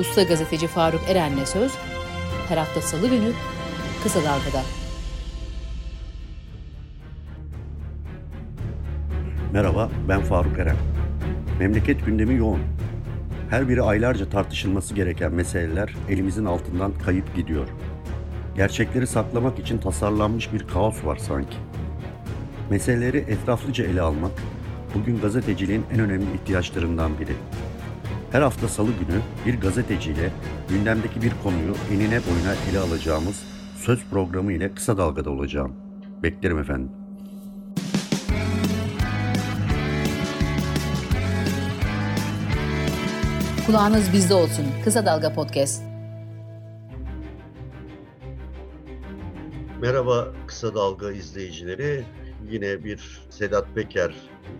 Usta gazeteci Faruk Eren'le söz her hafta salı günü Kısa Dalga'da. Merhaba, ben Faruk Eren. Memleket gündemi yoğun. Her biri aylarca tartışılması gereken meseleler elimizin altından kayıp gidiyor. Gerçekleri saklamak için tasarlanmış bir kaos var sanki. Meseleleri etraflıca ele almak, bugün gazeteciliğin en önemli ihtiyaçlarından biri. Her hafta salı günü bir gazeteciyle gündemdeki bir konuyu enine boyuna ele alacağımız söz programı ile kısa dalgada olacağım. Beklerim efendim. Kulağınız bizde olsun. Kısa Dalga Podcast. Merhaba Kısa Dalga izleyicileri. Yine bir Sedat Peker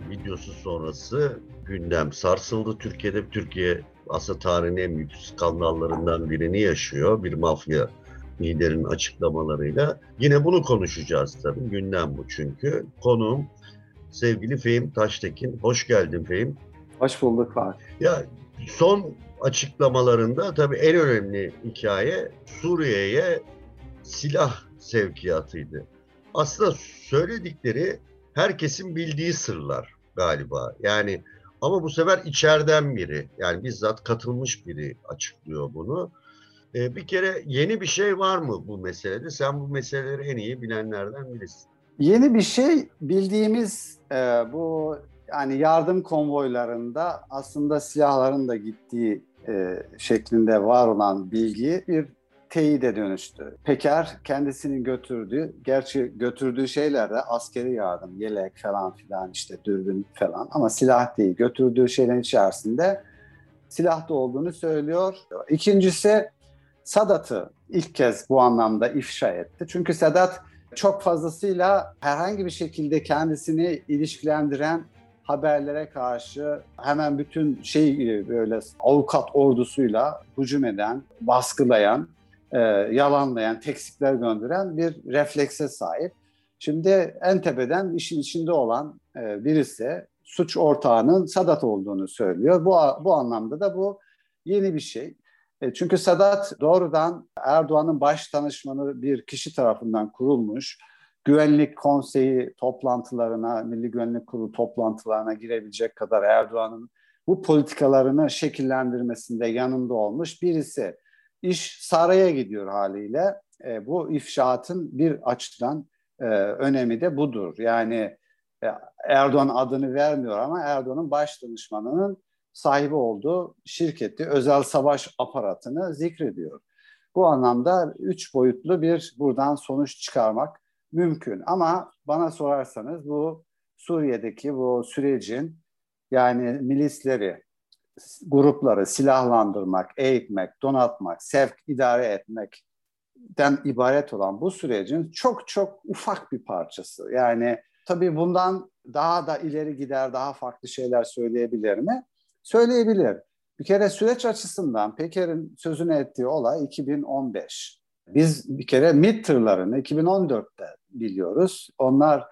videosu sonrası gündem sarsıldı. Türkiye'de Türkiye aslında tarihin en büyük skandallarından birini yaşıyor. Bir mafya liderin açıklamalarıyla. Yine bunu konuşacağız tabii. Gündem bu çünkü. Konuğum sevgili Fehim Taştekin. Hoş geldin Fehim. Hoş bulduk Fatih. Ya son açıklamalarında tabii en önemli hikaye Suriye'ye silah sevkiyatıydı. Aslında söyledikleri herkesin bildiği sırlar galiba. Yani ama bu sefer içeriden biri yani bizzat katılmış biri açıklıyor bunu. Ee, bir kere yeni bir şey var mı bu meselede? Sen bu meseleleri en iyi bilenlerden birisin. Yeni bir şey bildiğimiz e, bu yani yardım konvoylarında aslında silahların da gittiği e, şeklinde var olan bilgi bir teyide dönüştü. Peker kendisinin götürdüğü, gerçi götürdüğü şeyler de askeri yardım, yelek falan filan işte dürbün falan ama silah değil. Götürdüğü şeylerin içerisinde silah da olduğunu söylüyor. İkincisi Sadat'ı ilk kez bu anlamda ifşa etti. Çünkü Sedat çok fazlasıyla herhangi bir şekilde kendisini ilişkilendiren haberlere karşı hemen bütün şey böyle avukat ordusuyla hücum eden, baskılayan, e, yalanlayan, teksikler gönderen bir reflekse sahip. Şimdi en tepeden işin içinde olan e, birisi suç ortağının Sadat olduğunu söylüyor. Bu, bu anlamda da bu yeni bir şey. E, çünkü Sadat doğrudan Erdoğan'ın baş danışmanı bir kişi tarafından kurulmuş Güvenlik Konseyi toplantılarına, Milli Güvenlik Kurulu toplantılarına girebilecek kadar Erdoğan'ın bu politikalarını şekillendirmesinde yanında olmuş birisi. İş saraya gidiyor haliyle. E, bu ifşaatın bir açıdan e, önemi de budur. Yani e, Erdoğan adını vermiyor ama Erdoğan'ın baş danışmanının sahibi olduğu şirketi, özel savaş aparatını zikrediyor. Bu anlamda üç boyutlu bir buradan sonuç çıkarmak mümkün. Ama bana sorarsanız bu Suriye'deki bu sürecin yani milisleri, grupları silahlandırmak, eğitmek, donatmak, sevk, idare etmekten ibaret olan bu sürecin çok çok ufak bir parçası. Yani tabii bundan daha da ileri gider, daha farklı şeyler söyleyebilir mi? Söyleyebilir. Bir kere süreç açısından Peker'in sözünü ettiği olay 2015. Biz bir kere tırlarını 2014'te biliyoruz. Onlar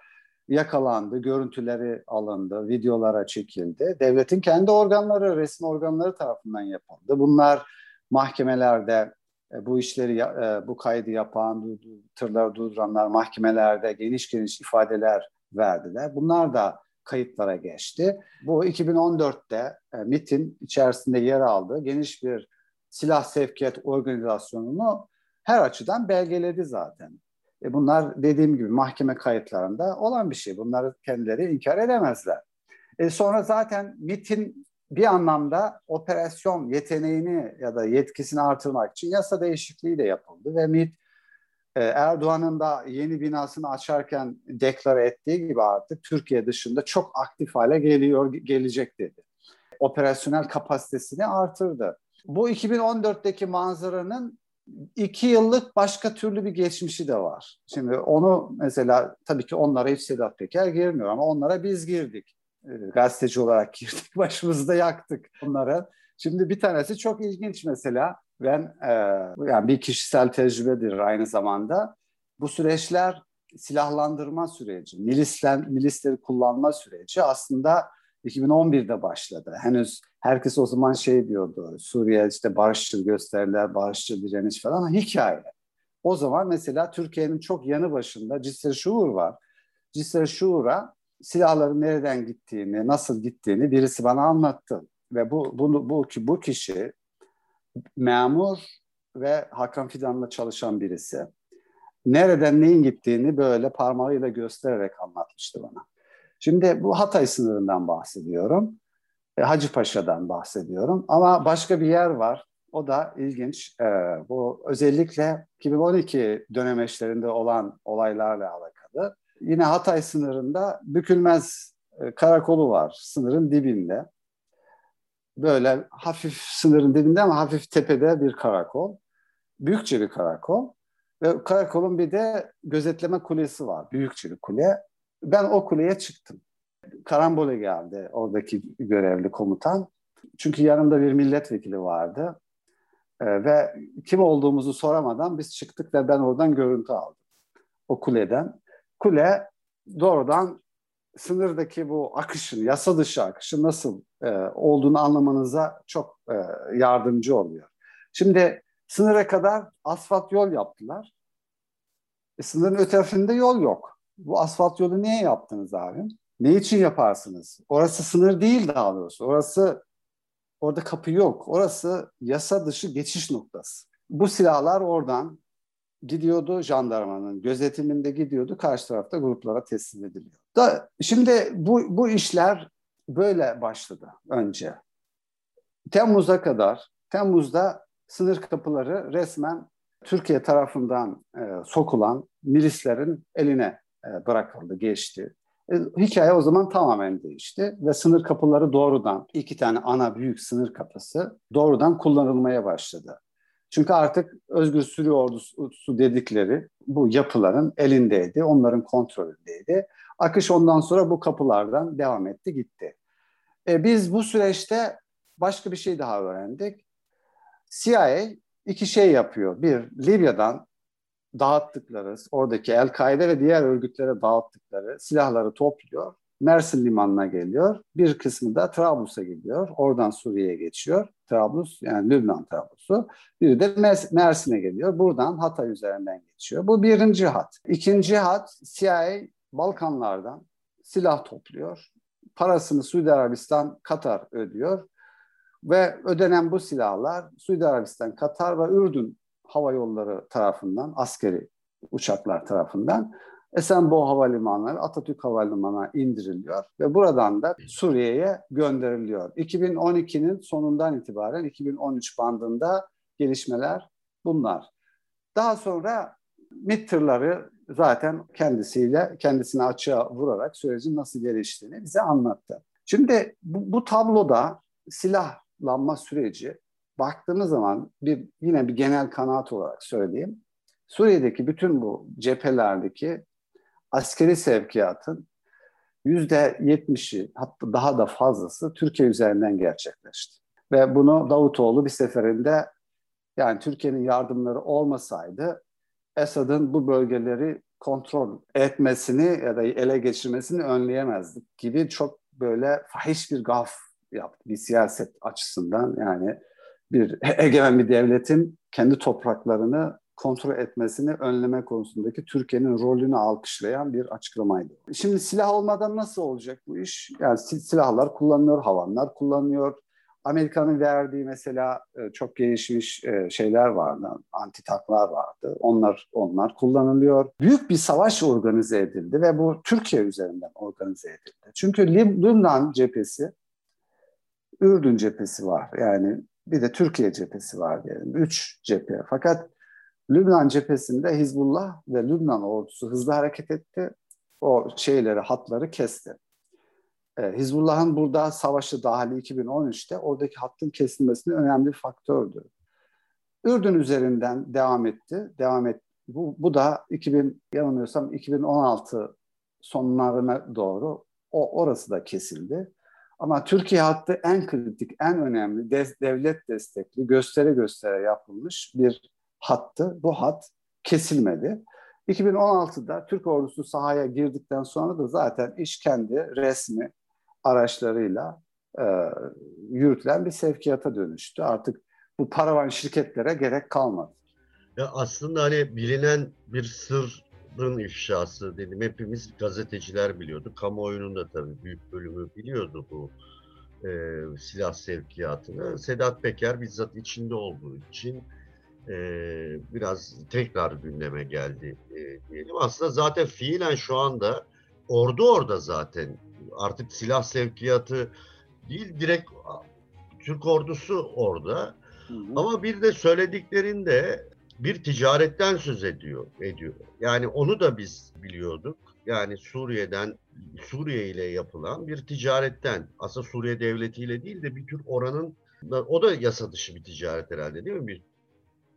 yakalandı, görüntüleri alındı, videolara çekildi. Devletin kendi organları, resmi organları tarafından yapıldı. Bunlar mahkemelerde e, bu işleri, e, bu kaydı yapan, tırları durduranlar mahkemelerde geniş geniş ifadeler verdiler. Bunlar da kayıtlara geçti. Bu 2014'te e, MIT'in içerisinde yer aldığı geniş bir silah sevkiyat organizasyonunu her açıdan belgeledi zaten. E bunlar dediğim gibi mahkeme kayıtlarında olan bir şey. Bunları kendileri inkar edemezler. E sonra zaten MIT'in bir anlamda operasyon yeteneğini ya da yetkisini artırmak için yasa değişikliği de yapıldı ve MIT e, Erdoğan'ın da yeni binasını açarken deklare ettiği gibi artık Türkiye dışında çok aktif hale geliyor gelecek dedi. Operasyonel kapasitesini artırdı. Bu 2014'teki manzaranın iki yıllık başka türlü bir geçmişi de var. Şimdi onu mesela tabii ki onlara hiç Sedat Peker girmiyor ama onlara biz girdik. E, gazeteci olarak girdik. Başımızda yaktık onlara. Şimdi bir tanesi çok ilginç mesela. Ben e, yani bir kişisel tecrübedir aynı zamanda. Bu süreçler silahlandırma süreci, milislen, milisleri kullanma süreci aslında 2011'de başladı. Henüz herkes o zaman şey diyordu. Suriye işte barışçıl gösteriler, barışçıl direniş falan ama hikaye. O zaman mesela Türkiye'nin çok yanı başında Cisr Şuur var. Cisr Şuur'a silahların nereden gittiğini, nasıl gittiğini birisi bana anlattı. Ve bu bu bu, bu kişi memur ve Hakan Fidan'la çalışan birisi. Nereden neyin gittiğini böyle parmağıyla göstererek anlatmıştı bana. Şimdi bu Hatay sınırından bahsediyorum. E, Hacıpaşa'dan bahsediyorum. Ama başka bir yer var. O da ilginç. E, bu özellikle 2012 dönemeçlerinde olan olaylarla alakalı. Yine Hatay sınırında Bükülmez e, karakolu var sınırın dibinde. Böyle hafif sınırın dibinde ama hafif tepede bir karakol. Büyükçe bir karakol. Ve karakolun bir de gözetleme kulesi var. Büyükçe bir kule. Ben o kuleye çıktım. Karambole geldi oradaki görevli komutan. Çünkü yanımda bir milletvekili vardı. Ee, ve kim olduğumuzu soramadan biz çıktık ve ben oradan görüntü aldım. O kuleden. Kule doğrudan sınırdaki bu akışın, yasa dışı akışın nasıl e, olduğunu anlamanıza çok e, yardımcı oluyor. Şimdi sınıra kadar asfalt yol yaptılar. E, sınırın ötesinde yol yok. Bu asfalt yolu niye yaptınız abi? Ne için yaparsınız? Orası sınır değil daha doğrusu. Orası orada kapı yok. Orası yasa dışı geçiş noktası. Bu silahlar oradan gidiyordu jandarmanın gözetiminde gidiyordu. Karşı tarafta gruplara teslim ediliyor. Da şimdi bu bu işler böyle başladı önce. Temmuz'a kadar Temmuz'da sınır kapıları resmen Türkiye tarafından e, sokulan milislerin eline e, bırakıldı, geçti. E, hikaye o zaman tamamen değişti ve sınır kapıları doğrudan iki tane ana büyük sınır kapısı doğrudan kullanılmaya başladı. Çünkü artık Özgür Suriye Ordusu dedikleri bu yapıların elindeydi, onların kontrolündeydi. Akış ondan sonra bu kapılardan devam etti, gitti. E, biz bu süreçte başka bir şey daha öğrendik. CIA iki şey yapıyor. Bir, Libya'dan dağıttıkları, oradaki El-Kaide ve diğer örgütlere dağıttıkları silahları topluyor. Mersin limanına geliyor. Bir kısmı da Trablus'a gidiyor. Oradan Suriye'ye geçiyor. Trablus yani Lübnan Trablus'u. Biri de Mersin'e geliyor. Buradan Hatay üzerinden geçiyor. Bu birinci hat. İkinci hat CIA Balkanlardan silah topluyor. Parasını Suudi Arabistan, Katar ödüyor. Ve ödenen bu silahlar Suudi Arabistan, Katar ve Ürdün hava yolları tarafından, askeri uçaklar tarafından Esenboğa Havalimanı, Atatürk Havalimanı'na indiriliyor ve buradan da Suriye'ye gönderiliyor. 2012'nin sonundan itibaren 2013 bandında gelişmeler bunlar. Daha sonra MİT tırları zaten kendisiyle kendisini açığa vurarak sürecin nasıl geliştiğini bize anlattı. Şimdi bu, bu tabloda silahlanma süreci baktığımız zaman bir yine bir genel kanaat olarak söyleyeyim. Suriye'deki bütün bu cephelerdeki askeri sevkiyatın yüzde yetmişi hatta daha da fazlası Türkiye üzerinden gerçekleşti. Ve bunu Davutoğlu bir seferinde yani Türkiye'nin yardımları olmasaydı Esad'ın bu bölgeleri kontrol etmesini ya da ele geçirmesini önleyemezdik gibi çok böyle fahiş bir gaf yaptı bir siyaset açısından yani bir egemen bir devletin kendi topraklarını kontrol etmesini önleme konusundaki Türkiye'nin rolünü alkışlayan bir açıklamaydı. Şimdi silah olmadan nasıl olacak bu iş? Yani silahlar kullanılıyor, havanlar kullanılıyor. Amerika'nın verdiği mesela e, çok gelişmiş e, şeyler vardı, anti tanklar vardı. Onlar onlar kullanılıyor. Büyük bir savaş organize edildi ve bu Türkiye üzerinden organize edildi. Çünkü Lübnan cephesi, Ürdün cephesi var. Yani bir de Türkiye cephesi var diyelim. Üç cephe. Fakat Lübnan cephesinde Hizbullah ve Lübnan ordusu hızlı hareket etti. O şeyleri, hatları kesti. Ee, Hizbullah'ın burada savaşı dahili 2013'te oradaki hattın kesilmesinin önemli bir faktördü. Ürdün üzerinden devam etti. Devam et. Bu, bu da 2000 yanılmıyorsam 2016 sonlarına doğru o orası da kesildi. Ama Türkiye hattı en kritik, en önemli devlet destekli, göstere göstere yapılmış bir hattı. Bu hat kesilmedi. 2016'da Türk ordusu sahaya girdikten sonra da zaten iş kendi resmi araçlarıyla e, yürütülen bir sevkiyata dönüştü. Artık bu paravan şirketlere gerek kalmadı. Ya aslında hani bilinen bir sırrın ifşası dedim. Hepimiz gazeteciler biliyordu. Kamuoyunun da tabii büyük bölümü biliyordu bu e, silah sevkiyatını. Sedat Peker bizzat içinde olduğu için e, biraz tekrar gündeme geldi e, diyelim. Aslında zaten fiilen şu anda ordu orada zaten. Artık silah sevkiyatı değil direkt Türk ordusu orada. Hı hı. Ama bir de söylediklerinde bir ticaretten söz ediyor ediyor. Yani onu da biz biliyorduk. Yani Suriye'den Suriye ile yapılan bir ticaretten aslında Suriye devletiyle değil de bir tür oranın o da yasa dışı bir ticaret herhalde değil mi? Bir,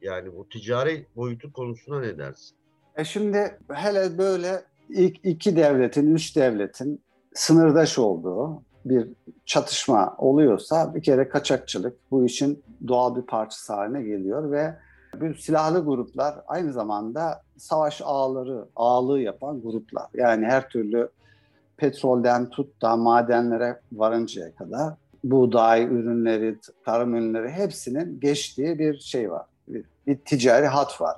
yani bu ticari boyutu konusuna ne dersin? E şimdi hele böyle ilk iki devletin, üç devletin sınırdaş olduğu bir çatışma oluyorsa bir kere kaçakçılık bu işin doğal bir parçası haline geliyor ve bu silahlı gruplar aynı zamanda savaş ağları, ağlığı yapan gruplar. Yani her türlü petrolden tut da madenlere varıncaya kadar buğday ürünleri, tarım ürünleri hepsinin geçtiği bir şey var. Bir, bir ticari hat var.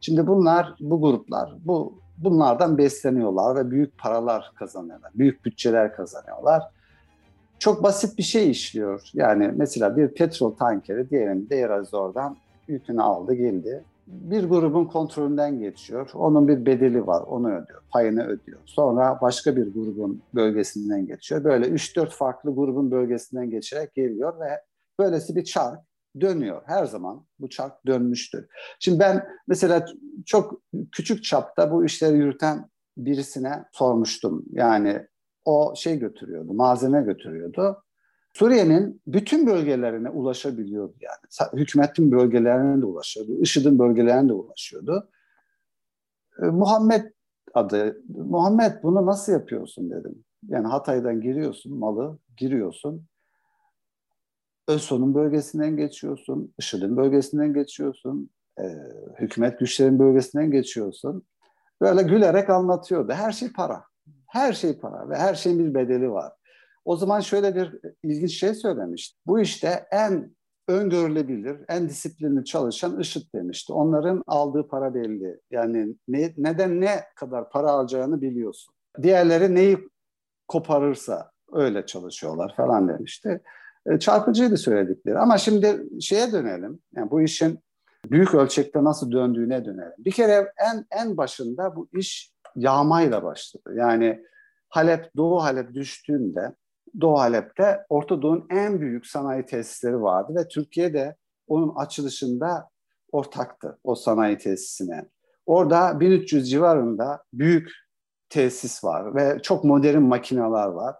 Şimdi bunlar, bu gruplar, bu bunlardan besleniyorlar ve büyük paralar kazanıyorlar. Büyük bütçeler kazanıyorlar. Çok basit bir şey işliyor. Yani mesela bir petrol tankeri diyelim Deirazor'dan yükünü aldı geldi. Bir grubun kontrolünden geçiyor. Onun bir bedeli var. Onu ödüyor. Payını ödüyor. Sonra başka bir grubun bölgesinden geçiyor. Böyle 3-4 farklı grubun bölgesinden geçerek geliyor ve böylesi bir çark dönüyor. Her zaman bu çark dönmüştür. Şimdi ben mesela çok küçük çapta bu işleri yürüten birisine sormuştum. Yani o şey götürüyordu, malzeme götürüyordu. Suriye'nin bütün bölgelerine ulaşabiliyordu yani. Hükümetin bölgelerine de ulaşıyordu. IŞİD'in bölgelerine de ulaşıyordu. E, Muhammed adı. Muhammed bunu nasıl yapıyorsun dedim. Yani Hatay'dan giriyorsun malı, giriyorsun. ÖSO'nun bölgesinden geçiyorsun, IŞİD'in bölgesinden geçiyorsun, e, hükümet güçlerin bölgesinden geçiyorsun. Böyle gülerek anlatıyordu. Her şey para. Her şey para ve her şeyin bir bedeli var. O zaman şöyle bir ilginç şey söylemişti. Bu işte en öngörülebilir, en disiplinli çalışan IŞİD demişti. Onların aldığı para belli. Yani ne, neden ne kadar para alacağını biliyorsun. Diğerleri neyi koparırsa öyle çalışıyorlar falan demişti. E, çarpıcıydı söyledikleri. Ama şimdi şeye dönelim. Yani bu işin büyük ölçekte nasıl döndüğüne dönelim. Bir kere en en başında bu iş yağmayla başladı. Yani Halep, Doğu Halep düştüğünde Doğu Halep'te Orta Doğu'nun en büyük sanayi tesisleri vardı ve Türkiye de onun açılışında ortaktı o sanayi tesisine. Orada 1300 civarında büyük tesis var ve çok modern makineler var.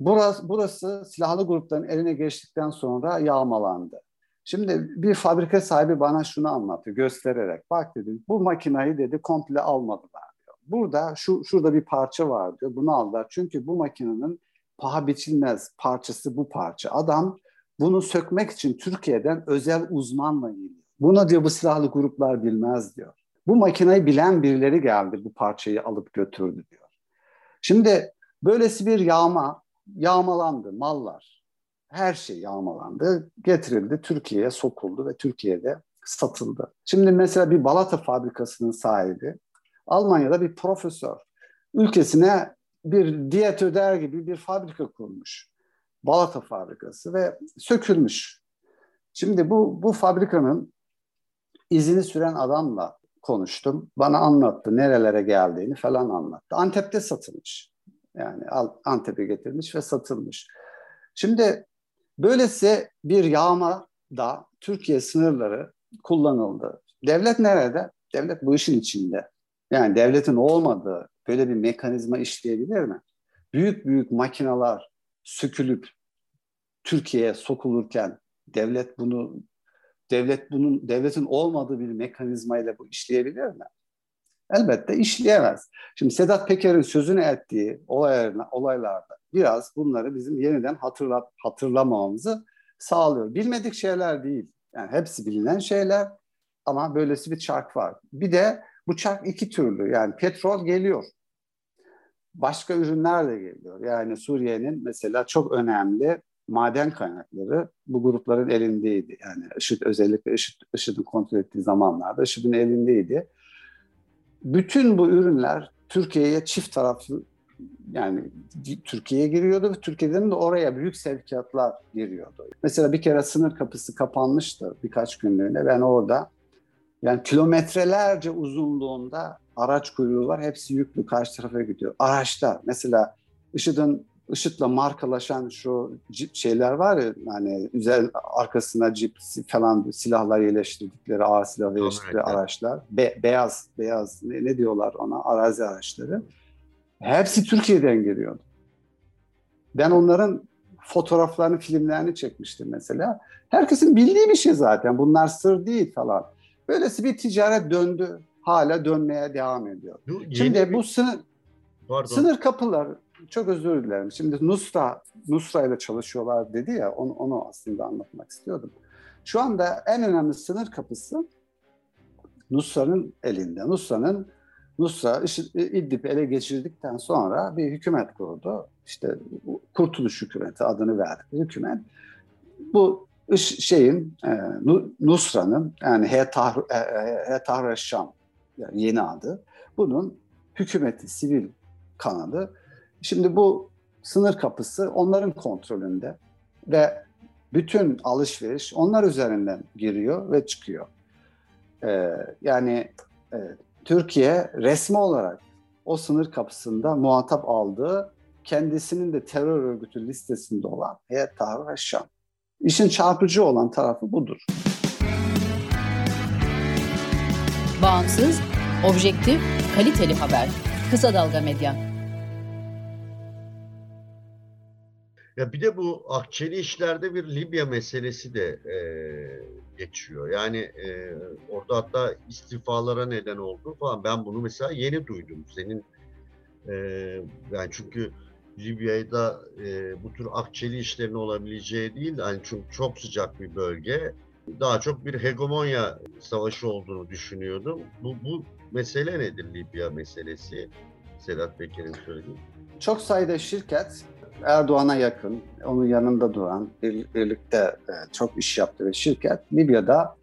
Burası, burası silahlı grupların eline geçtikten sonra yağmalandı. Şimdi bir fabrika sahibi bana şunu anlattı göstererek. Bak dedi bu makinayı dedi komple almadılar diyor. Burada şu şurada bir parça var diyor. Bunu aldılar. Çünkü bu makinenin paha biçilmez parçası bu parça. Adam bunu sökmek için Türkiye'den özel uzmanla geliyor. Bunu diyor bu silahlı gruplar bilmez diyor. Bu makineyi bilen birileri geldi bu parçayı alıp götürdü diyor. Şimdi böylesi bir yağma, yağmalandı mallar. Her şey yağmalandı, getirildi, Türkiye'ye sokuldu ve Türkiye'de satıldı. Şimdi mesela bir balata fabrikasının sahibi Almanya'da bir profesör. Ülkesine bir diyet öder gibi bir fabrika kurmuş. Balata fabrikası ve sökülmüş. Şimdi bu, bu fabrikanın izini süren adamla konuştum. Bana anlattı nerelere geldiğini falan anlattı. Antep'te satılmış. Yani Antep'e getirmiş ve satılmış. Şimdi böylesi bir yağma da Türkiye sınırları kullanıldı. Devlet nerede? Devlet bu işin içinde. Yani devletin olmadığı böyle bir mekanizma işleyebilir mi? Büyük büyük makineler sökülüp Türkiye'ye sokulurken devlet bunu devlet bunun devletin olmadığı bir mekanizmayla bu işleyebilir mi? Elbette işleyemez. Şimdi Sedat Peker'in sözünü ettiği olaylarına, olaylarda biraz bunları bizim yeniden hatırlat, hatırlamamamızı sağlıyor. Bilmedik şeyler değil. Yani hepsi bilinen şeyler ama böylesi bir çark var. Bir de bu çark iki türlü. Yani petrol geliyor. Başka ürünler de geliyor. Yani Suriye'nin mesela çok önemli maden kaynakları bu grupların elindeydi. Yani IŞİD özellikle IŞİD, IŞİD'in kontrol ettiği zamanlarda IŞİD'in elindeydi. Bütün bu ürünler Türkiye'ye çift taraflı yani Türkiye'ye giriyordu ve Türkiye'den de oraya büyük sevkiyatlar giriyordu. Mesela bir kere sınır kapısı kapanmıştı birkaç günlüğüne. Ben orada yani kilometrelerce uzunluğunda araç kuyruğu var. Hepsi yüklü karşı tarafa gidiyor. Araçlar mesela IŞİD'in IŞİD'le markalaşan şu cip şeyler var ya hani üzerine arkasına cip falan silahlar yerleştirdikleri ağır silah yerleştirdikleri araçlar. Be, beyaz beyaz ne, ne diyorlar ona arazi araçları. Hepsi Türkiye'den geliyordu. Ben onların fotoğraflarını, filmlerini çekmiştim mesela. Herkesin bildiği bir şey zaten. Bunlar sır değil falan. Böylesi bir ticaret döndü. Hala dönmeye devam ediyor. Bu, Şimdi bu sınır, sınır kapıları çok özür dilerim. Şimdi Nusra, Nusra ile çalışıyorlar dedi ya, onu, onu aslında anlatmak istiyordum. Şu anda en önemli sınır kapısı Nusra'nın elinde. Nusra'nın Nusra İdlib'i ele geçirdikten sonra bir hükümet kurdu. İşte Kurtuluş Hükümeti adını verdi hükümet. Bu şeyin e, Nusra'nın yani Hetahre Şam yani yeni adı. Bunun hükümeti, sivil kanadı Şimdi bu sınır kapısı onların kontrolünde ve bütün alışveriş onlar üzerinden giriyor ve çıkıyor. Ee, yani e, Türkiye resmi olarak o sınır kapısında muhatap aldığı kendisinin de terör örgütü listesinde olan Heyet Şam. İşin çarpıcı olan tarafı budur. Bağımsız, objektif, kaliteli haber. Kısa Dalga Medya. Ya bir de bu akçeli işlerde bir Libya meselesi de e, geçiyor. Yani e, orada hatta istifalara neden oldu falan. Ben bunu mesela yeni duydum. Senin e, yani çünkü Libya'da e, bu tür akçeli işlerin olabileceği değil. Yani çünkü çok sıcak bir bölge. Daha çok bir hegemonya savaşı olduğunu düşünüyordum. Bu, bu mesele nedir Libya meselesi? Sedat Peker'in söylediği. Çok sayıda şirket Erdoğan'a yakın, onun yanında duran, birlikte e, çok iş yaptığı bir şirket Libya'da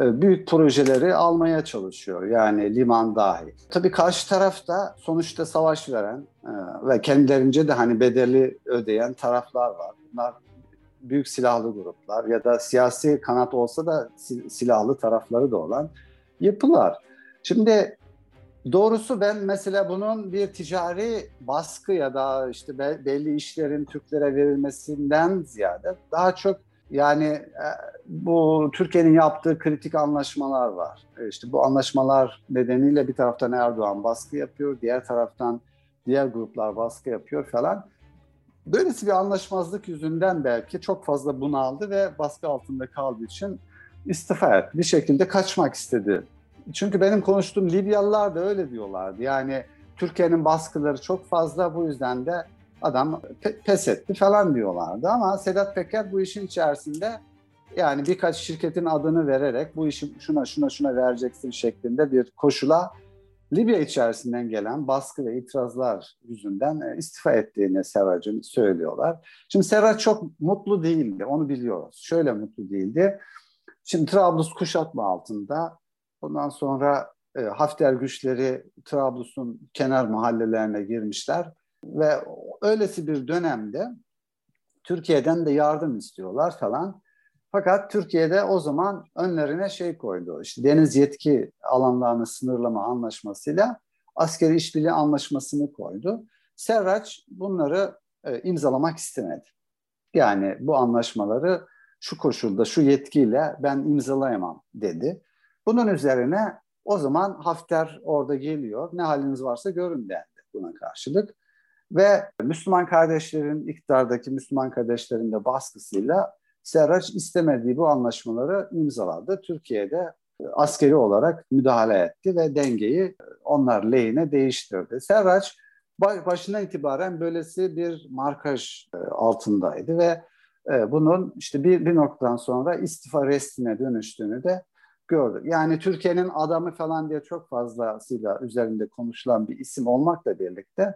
büyük projeleri almaya çalışıyor. Yani liman dahil. Tabii karşı tarafta sonuçta savaş veren e, ve kendilerince de hani bedeli ödeyen taraflar var. Bunlar büyük silahlı gruplar ya da siyasi kanat olsa da silahlı tarafları da olan yapılar. Şimdi Doğrusu ben mesela bunun bir ticari baskı ya da işte belli işlerin Türklere verilmesinden ziyade daha çok yani e, bu Türkiye'nin yaptığı kritik anlaşmalar var. E, işte bu anlaşmalar nedeniyle bir taraftan Erdoğan baskı yapıyor, diğer taraftan diğer gruplar baskı yapıyor falan. Böylesi bir anlaşmazlık yüzünden belki çok fazla bunaldı ve baskı altında kaldığı için istifa etti. Bir şekilde kaçmak istedi çünkü benim konuştuğum Libyalılar da öyle diyorlardı. Yani Türkiye'nin baskıları çok fazla bu yüzden de adam pe- pes etti falan diyorlardı. Ama Sedat Peker bu işin içerisinde yani birkaç şirketin adını vererek bu işi şuna şuna şuna vereceksin şeklinde bir koşula Libya içerisinden gelen baskı ve itirazlar yüzünden e, istifa ettiğini Serrac'ın söylüyorlar. Şimdi Serrac çok mutlu değildi, onu biliyoruz. Şöyle mutlu değildi. Şimdi Trablus kuşatma altında Ondan sonra e, Hafter güçleri Trablus'un kenar mahallelerine girmişler ve öylesi bir dönemde Türkiye'den de yardım istiyorlar falan. Fakat Türkiye'de o zaman önlerine şey koydu. İşte deniz yetki alanlarını sınırlama anlaşmasıyla askeri işbirliği anlaşmasını koydu. Serraç bunları e, imzalamak istemedi. Yani bu anlaşmaları şu koşulda, şu yetkiyle ben imzalayamam dedi. Bunun üzerine o zaman Hafter orada geliyor. Ne haliniz varsa görün dendi buna karşılık. Ve Müslüman kardeşlerin, iktidardaki Müslüman kardeşlerin de baskısıyla Serraç istemediği bu anlaşmaları imzaladı. Türkiye'de askeri olarak müdahale etti ve dengeyi onlar lehine değiştirdi. Serraç başından itibaren böylesi bir markaj e, altındaydı ve e, bunun işte bir, bir noktadan sonra istifa restine dönüştüğünü de gördük. Yani Türkiye'nin adamı falan diye çok fazlasıyla üzerinde konuşulan bir isim olmakla birlikte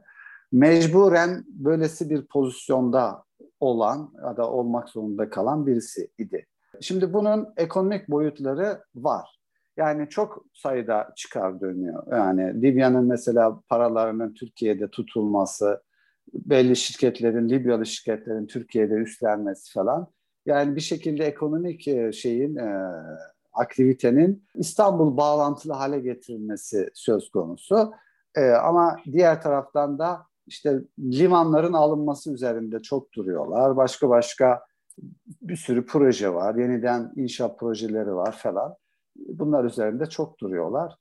mecburen böylesi bir pozisyonda olan ya da olmak zorunda kalan birisi idi. Şimdi bunun ekonomik boyutları var. Yani çok sayıda çıkar dönüyor. Yani Libya'nın mesela paralarının Türkiye'de tutulması, belli şirketlerin, Libyalı şirketlerin Türkiye'de üstlenmesi falan. Yani bir şekilde ekonomik e, şeyin, e, aktivitenin İstanbul bağlantılı hale getirilmesi söz konusu. E, ama diğer taraftan da işte limanların alınması üzerinde çok duruyorlar. Başka başka bir sürü proje var. Yeniden inşaat projeleri var falan. Bunlar üzerinde çok duruyorlar.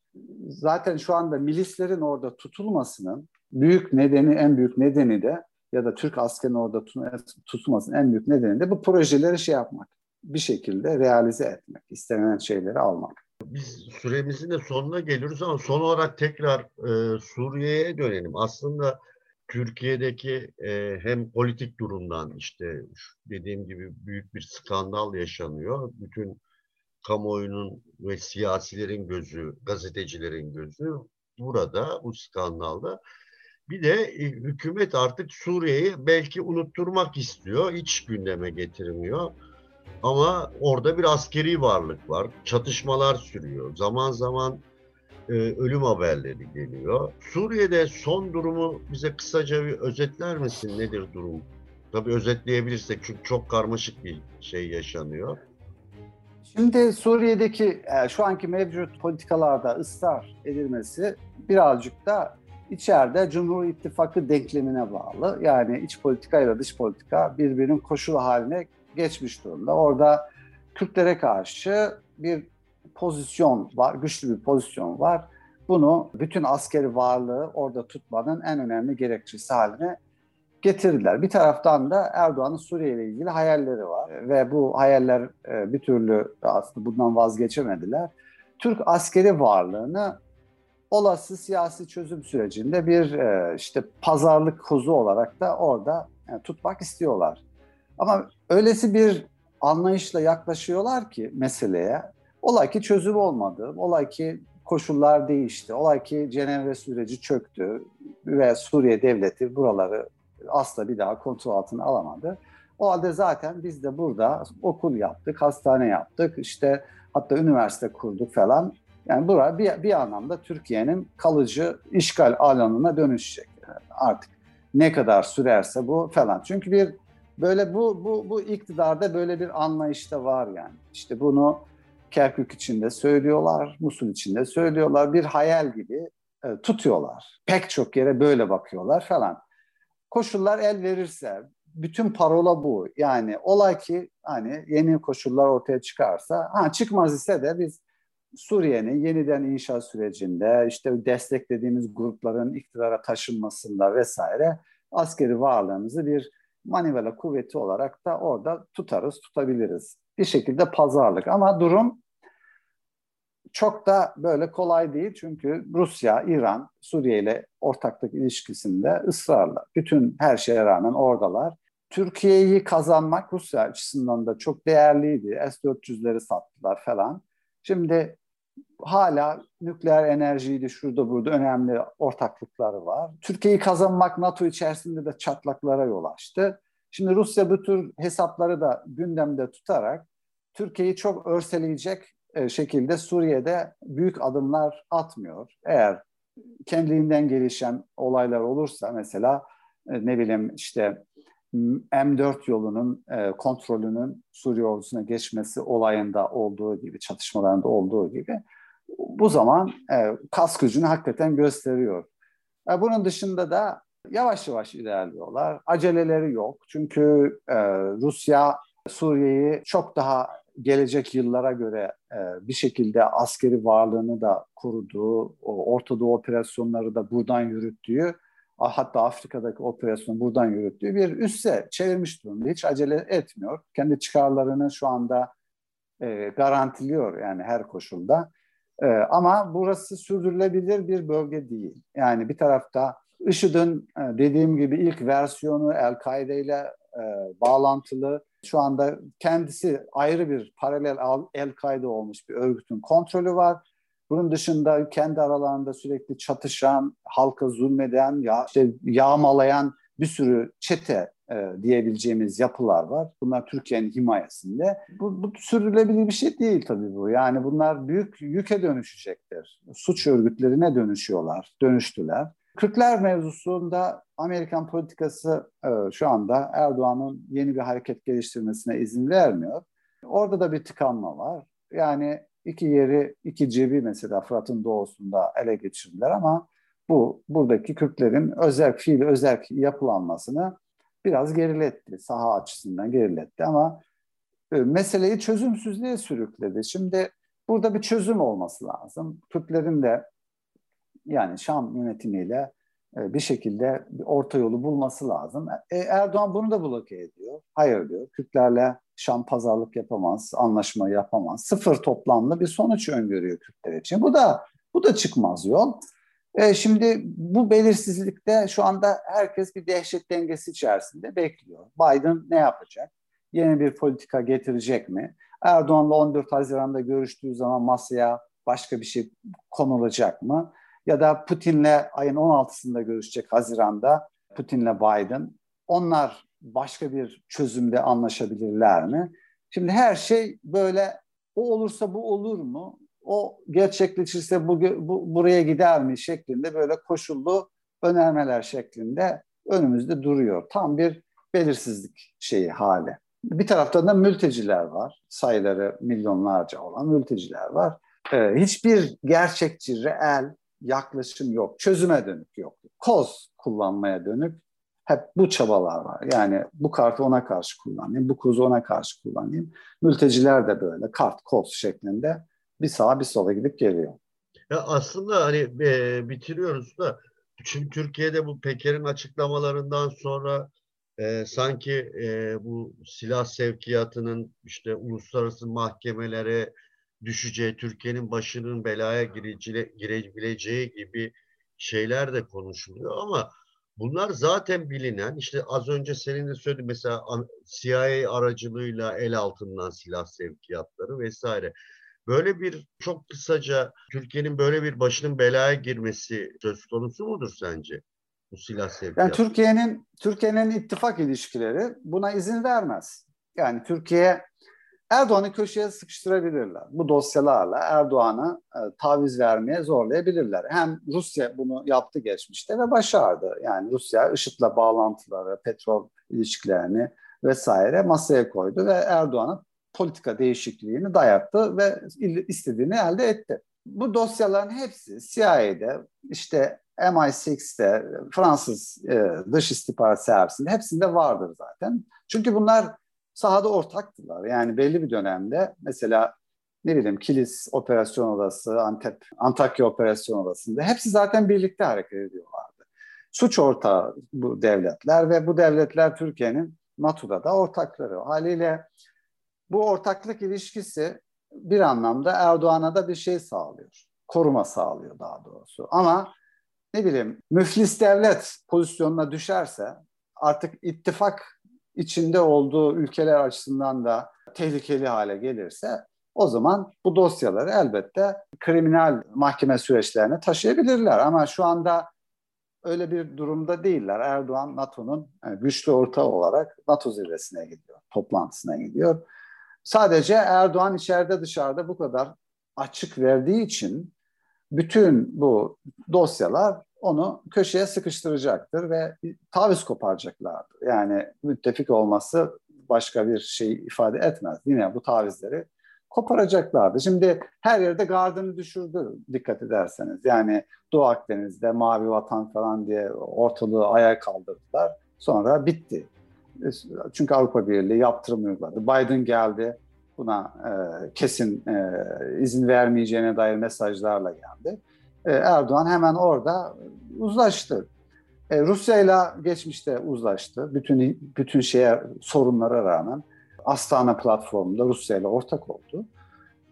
Zaten şu anda milislerin orada tutulmasının büyük nedeni, en büyük nedeni de ya da Türk askerin orada tutulmasının en büyük nedeni de bu projeleri şey yapmak. Bir şekilde realize etmek, istenen şeyleri almak. Biz süremizin de sonuna geliyoruz ama son olarak tekrar e, Suriye'ye dönelim. Aslında Türkiye'deki e, hem politik durumdan işte dediğim gibi büyük bir skandal yaşanıyor. Bütün kamuoyunun ve siyasilerin gözü, gazetecilerin gözü burada bu skandalda. Bir de e, hükümet artık Suriye'yi belki unutturmak istiyor, hiç gündeme getirmiyor. Ama orada bir askeri varlık var, çatışmalar sürüyor. Zaman zaman e, ölüm haberleri geliyor. Suriye'de son durumu bize kısaca bir özetler misin? Nedir durum? Tabii özetleyebilirsek çünkü çok karmaşık bir şey yaşanıyor. Şimdi Suriye'deki e, şu anki mevcut politikalarda ısrar edilmesi birazcık da içeride Cumhur İttifakı denklemine bağlı. Yani iç politika ile dış politika birbirinin koşulu haline geçmiş durumda. Orada Kürtlere karşı bir pozisyon var, güçlü bir pozisyon var. Bunu bütün askeri varlığı orada tutmanın en önemli gerekçesi haline getirdiler. Bir taraftan da Erdoğan'ın Suriye ile ilgili hayalleri var ve bu hayaller e, bir türlü aslında bundan vazgeçemediler. Türk askeri varlığını olası siyasi çözüm sürecinde bir e, işte pazarlık kozu olarak da orada e, tutmak istiyorlar. Ama öylesi bir anlayışla yaklaşıyorlar ki meseleye. Olay ki çözüm olmadı. Olay ki koşullar değişti. Olay ki Cenevre süreci çöktü ve Suriye devleti buraları asla bir daha kontrol altına alamadı. O halde zaten biz de burada okul yaptık, hastane yaptık, işte hatta üniversite kurduk falan. Yani bura bir, bir anlamda Türkiye'nin kalıcı işgal alanına dönüşecek artık. Ne kadar sürerse bu falan. Çünkü bir böyle bu bu bu iktidarda böyle bir anlayışta var yani. İşte bunu Kerkük içinde söylüyorlar, Musul içinde söylüyorlar. Bir hayal gibi e, tutuyorlar. Pek çok yere böyle bakıyorlar falan. Koşullar el verirse, bütün parola bu. Yani olay ki hani yeni koşullar ortaya çıkarsa, ha çıkmaz ise de biz Suriye'nin yeniden inşa sürecinde işte desteklediğimiz grupların iktidara taşınmasında vesaire askeri varlığımızı bir manivela kuvveti olarak da orada tutarız, tutabiliriz. Bir şekilde pazarlık ama durum çok da böyle kolay değil çünkü Rusya, İran, Suriye ile ortaklık ilişkisinde ısrarla. Bütün her şeye rağmen oradalar. Türkiye'yi kazanmak Rusya açısından da çok değerliydi. S-400'leri sattılar falan. Şimdi hala nükleer enerjiydi şurada burada önemli ortaklıkları var. Türkiye'yi kazanmak NATO içerisinde de çatlaklara yol açtı. Şimdi Rusya bu tür hesapları da gündemde tutarak Türkiye'yi çok örseleyecek e, şekilde Suriye'de büyük adımlar atmıyor. Eğer kendiliğinden gelişen olaylar olursa mesela e, ne bileyim işte M4 yolunun e, kontrolünün Suriye ordusuna geçmesi olayında olduğu gibi, çatışmalarında olduğu gibi bu zaman kas gücünü hakikaten gösteriyor. Bunun dışında da yavaş yavaş ilerliyorlar. Aceleleri yok. Çünkü Rusya Suriye'yi çok daha gelecek yıllara göre e, bir şekilde askeri varlığını da kurduğu, o Orta Doğu operasyonları da buradan yürüttüğü, hatta Afrika'daki operasyon buradan yürüttüğü bir üsse çevirmiş durumda. Hiç acele etmiyor. Kendi çıkarlarını şu anda e, garantiliyor yani her koşulda. E, ama burası sürdürülebilir bir bölge değil. Yani bir tarafta IŞİD'in e, dediğim gibi ilk versiyonu El-Kaide ile e, bağlantılı şu anda kendisi ayrı bir paralel El-Kaide olmuş bir örgütün kontrolü var. Bunun dışında kendi aralarında sürekli çatışan, halka zulmeden, ya işte yağmalayan bir sürü çete e, diyebileceğimiz yapılar var. Bunlar Türkiye'nin himayesinde. Bu, bu sürdürülebilir bir şey değil tabii bu. Yani bunlar büyük yüke dönüşecektir. Suç örgütlerine dönüşüyorlar, dönüştüler. Kürtler mevzusunda Amerikan politikası e, şu anda Erdoğan'ın yeni bir hareket geliştirmesine izin vermiyor. Orada da bir tıkanma var. Yani iki yeri, iki cebi mesela Fırat'ın doğusunda ele geçirdiler ama bu buradaki Kürtlerin özel fiil özel yapılanmasını biraz geriletti. Saha açısından geriletti ama e, meseleyi çözümsüzlüğe sürükledi. Şimdi burada bir çözüm olması lazım. Kürtlerin de yani Şam yönetimiyle e, bir şekilde bir orta yolu bulması lazım. E, Erdoğan bunu da bloke ediyor. Hayır diyor. Kürtlerle Şam pazarlık yapamaz, anlaşma yapamaz. Sıfır toplamlı bir sonuç öngörüyor Kürtler için. Bu da bu da çıkmaz yol. E, şimdi bu belirsizlikte şu anda herkes bir dehşet dengesi içerisinde bekliyor. Biden ne yapacak? Yeni bir politika getirecek mi? Erdoğan'la 14 Haziran'da görüştüğü zaman masaya başka bir şey konulacak mı? Ya da Putin'le ayın 16'sında görüşecek Haziran'da Putin'le Biden. Onlar başka bir çözümde anlaşabilirler mi? Şimdi her şey böyle o olursa bu olur mu? o gerçekleşirse bu, bu buraya gider mi şeklinde böyle koşullu önermeler şeklinde önümüzde duruyor. Tam bir belirsizlik şeyi hali. Bir taraftan da mülteciler var. Sayıları milyonlarca olan mülteciler var. Ee, hiçbir gerçekçi, reel yaklaşım yok. Çözüme dönük yok. Koz kullanmaya dönük hep bu çabalar var. Yani bu kartı ona karşı kullanayım, bu kozu ona karşı kullanayım. Mülteciler de böyle kart, koz şeklinde bir sağa bir sola gidip geliyor. Ya aslında hani e, bitiriyoruz da şimdi Türkiye'de bu Peker'in açıklamalarından sonra e, sanki e, bu silah sevkiyatının işte uluslararası mahkemelere düşeceği, Türkiye'nin başının belaya girebileceği gibi şeyler de konuşuluyor ama bunlar zaten bilinen işte az önce senin de söylediğin mesela CIA aracılığıyla el altından silah sevkiyatları vesaire. Böyle bir çok kısaca Türkiye'nin böyle bir başının belaya girmesi söz konusu mudur sence? Bu silah sevkiyatı. Yani Türkiye'nin Türkiye'nin ittifak ilişkileri buna izin vermez. Yani Türkiye Erdoğan'ı köşeye sıkıştırabilirler. Bu dosyalarla Erdoğan'ı e, taviz vermeye zorlayabilirler. Hem Rusya bunu yaptı geçmişte ve başardı. Yani Rusya IŞİD'le bağlantıları, petrol ilişkilerini vesaire masaya koydu ve Erdoğan'ı politika değişikliğini dayattı ve istediğini elde etti. Bu dosyaların hepsi CIA'de, işte MI6'te, Fransız e, Dış İstihbarat Servisinde hepsinde vardır zaten. Çünkü bunlar sahada ortaktılar. Yani belli bir dönemde mesela ne bileyim Kilis Operasyon Odası, Antep, Antakya Operasyon Odası'nda hepsi zaten birlikte hareket ediyorlardı. Suç ortağı bu devletler ve bu devletler Türkiye'nin NATO'da da ortakları. Haliyle bu ortaklık ilişkisi bir anlamda Erdoğan'a da bir şey sağlıyor. Koruma sağlıyor daha doğrusu. Ama ne bileyim müflis devlet pozisyonuna düşerse artık ittifak içinde olduğu ülkeler açısından da tehlikeli hale gelirse o zaman bu dosyaları elbette kriminal mahkeme süreçlerine taşıyabilirler. Ama şu anda öyle bir durumda değiller. Erdoğan NATO'nun güçlü ortağı olarak NATO zirvesine gidiyor, toplantısına gidiyor. Sadece Erdoğan içeride dışarıda bu kadar açık verdiği için bütün bu dosyalar onu köşeye sıkıştıracaktır ve taviz koparacaklardır. Yani müttefik olması başka bir şey ifade etmez. Yine bu tavizleri koparacaklardı. Şimdi her yerde gardını düşürdü dikkat ederseniz. Yani Doğu Akdeniz'de mavi vatan falan diye ortalığı ayağa kaldırdılar. Sonra bitti. Çünkü Avrupa Birliği yaptırım uyguladı. Biden geldi buna e, kesin e, izin vermeyeceğine dair mesajlarla geldi. E, Erdoğan hemen orada uzlaştı. E, Rusya ile geçmişte uzlaştı. Bütün bütün şeye sorunlara rağmen Astana platformunda Rusya ile ortak oldu.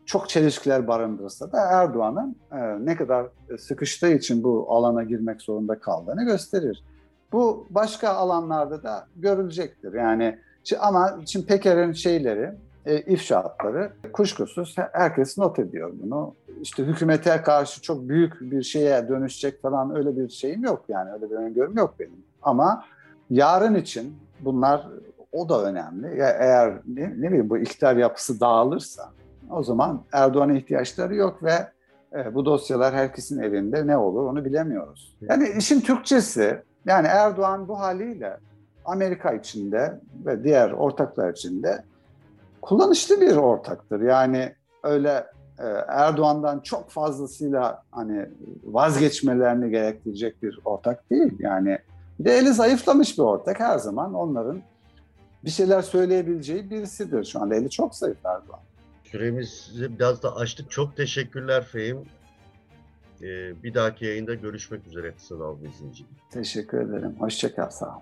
Çok çelişkiler barındırsa da Erdoğan'ın e, ne kadar sıkıştığı için bu alana girmek zorunda kaldığını gösterir. Bu başka alanlarda da görülecektir. Yani ama şimdi Peker'in şeyleri, e, ifşaatları kuşkusuz herkes not ediyor bunu. İşte hükümete karşı çok büyük bir şeye dönüşecek falan öyle bir şeyim yok yani öyle bir öngörüm yok benim. Ama yarın için bunlar o da önemli. Ya eğer ne, ne bileyim bu iktidar yapısı dağılırsa o zaman Erdoğan'a ihtiyaçları yok ve e, bu dosyalar herkesin elinde ne olur onu bilemiyoruz. Yani işin Türkçesi yani Erdoğan bu haliyle Amerika içinde ve diğer ortaklar içinde kullanışlı bir ortaktır. Yani öyle e, Erdoğan'dan çok fazlasıyla hani vazgeçmelerini gerektirecek bir ortak değil. Yani bir de eli zayıflamış bir ortak her zaman onların bir şeyler söyleyebileceği birisidir. Şu anda eli çok zayıf Erdoğan. Süremizi biraz da açtık. Çok teşekkürler Fehim. Ee, bir dahaki yayında görüşmek üzere dalga izleyici. Teşekkür ederim. Hoşçakal. Sağ ol.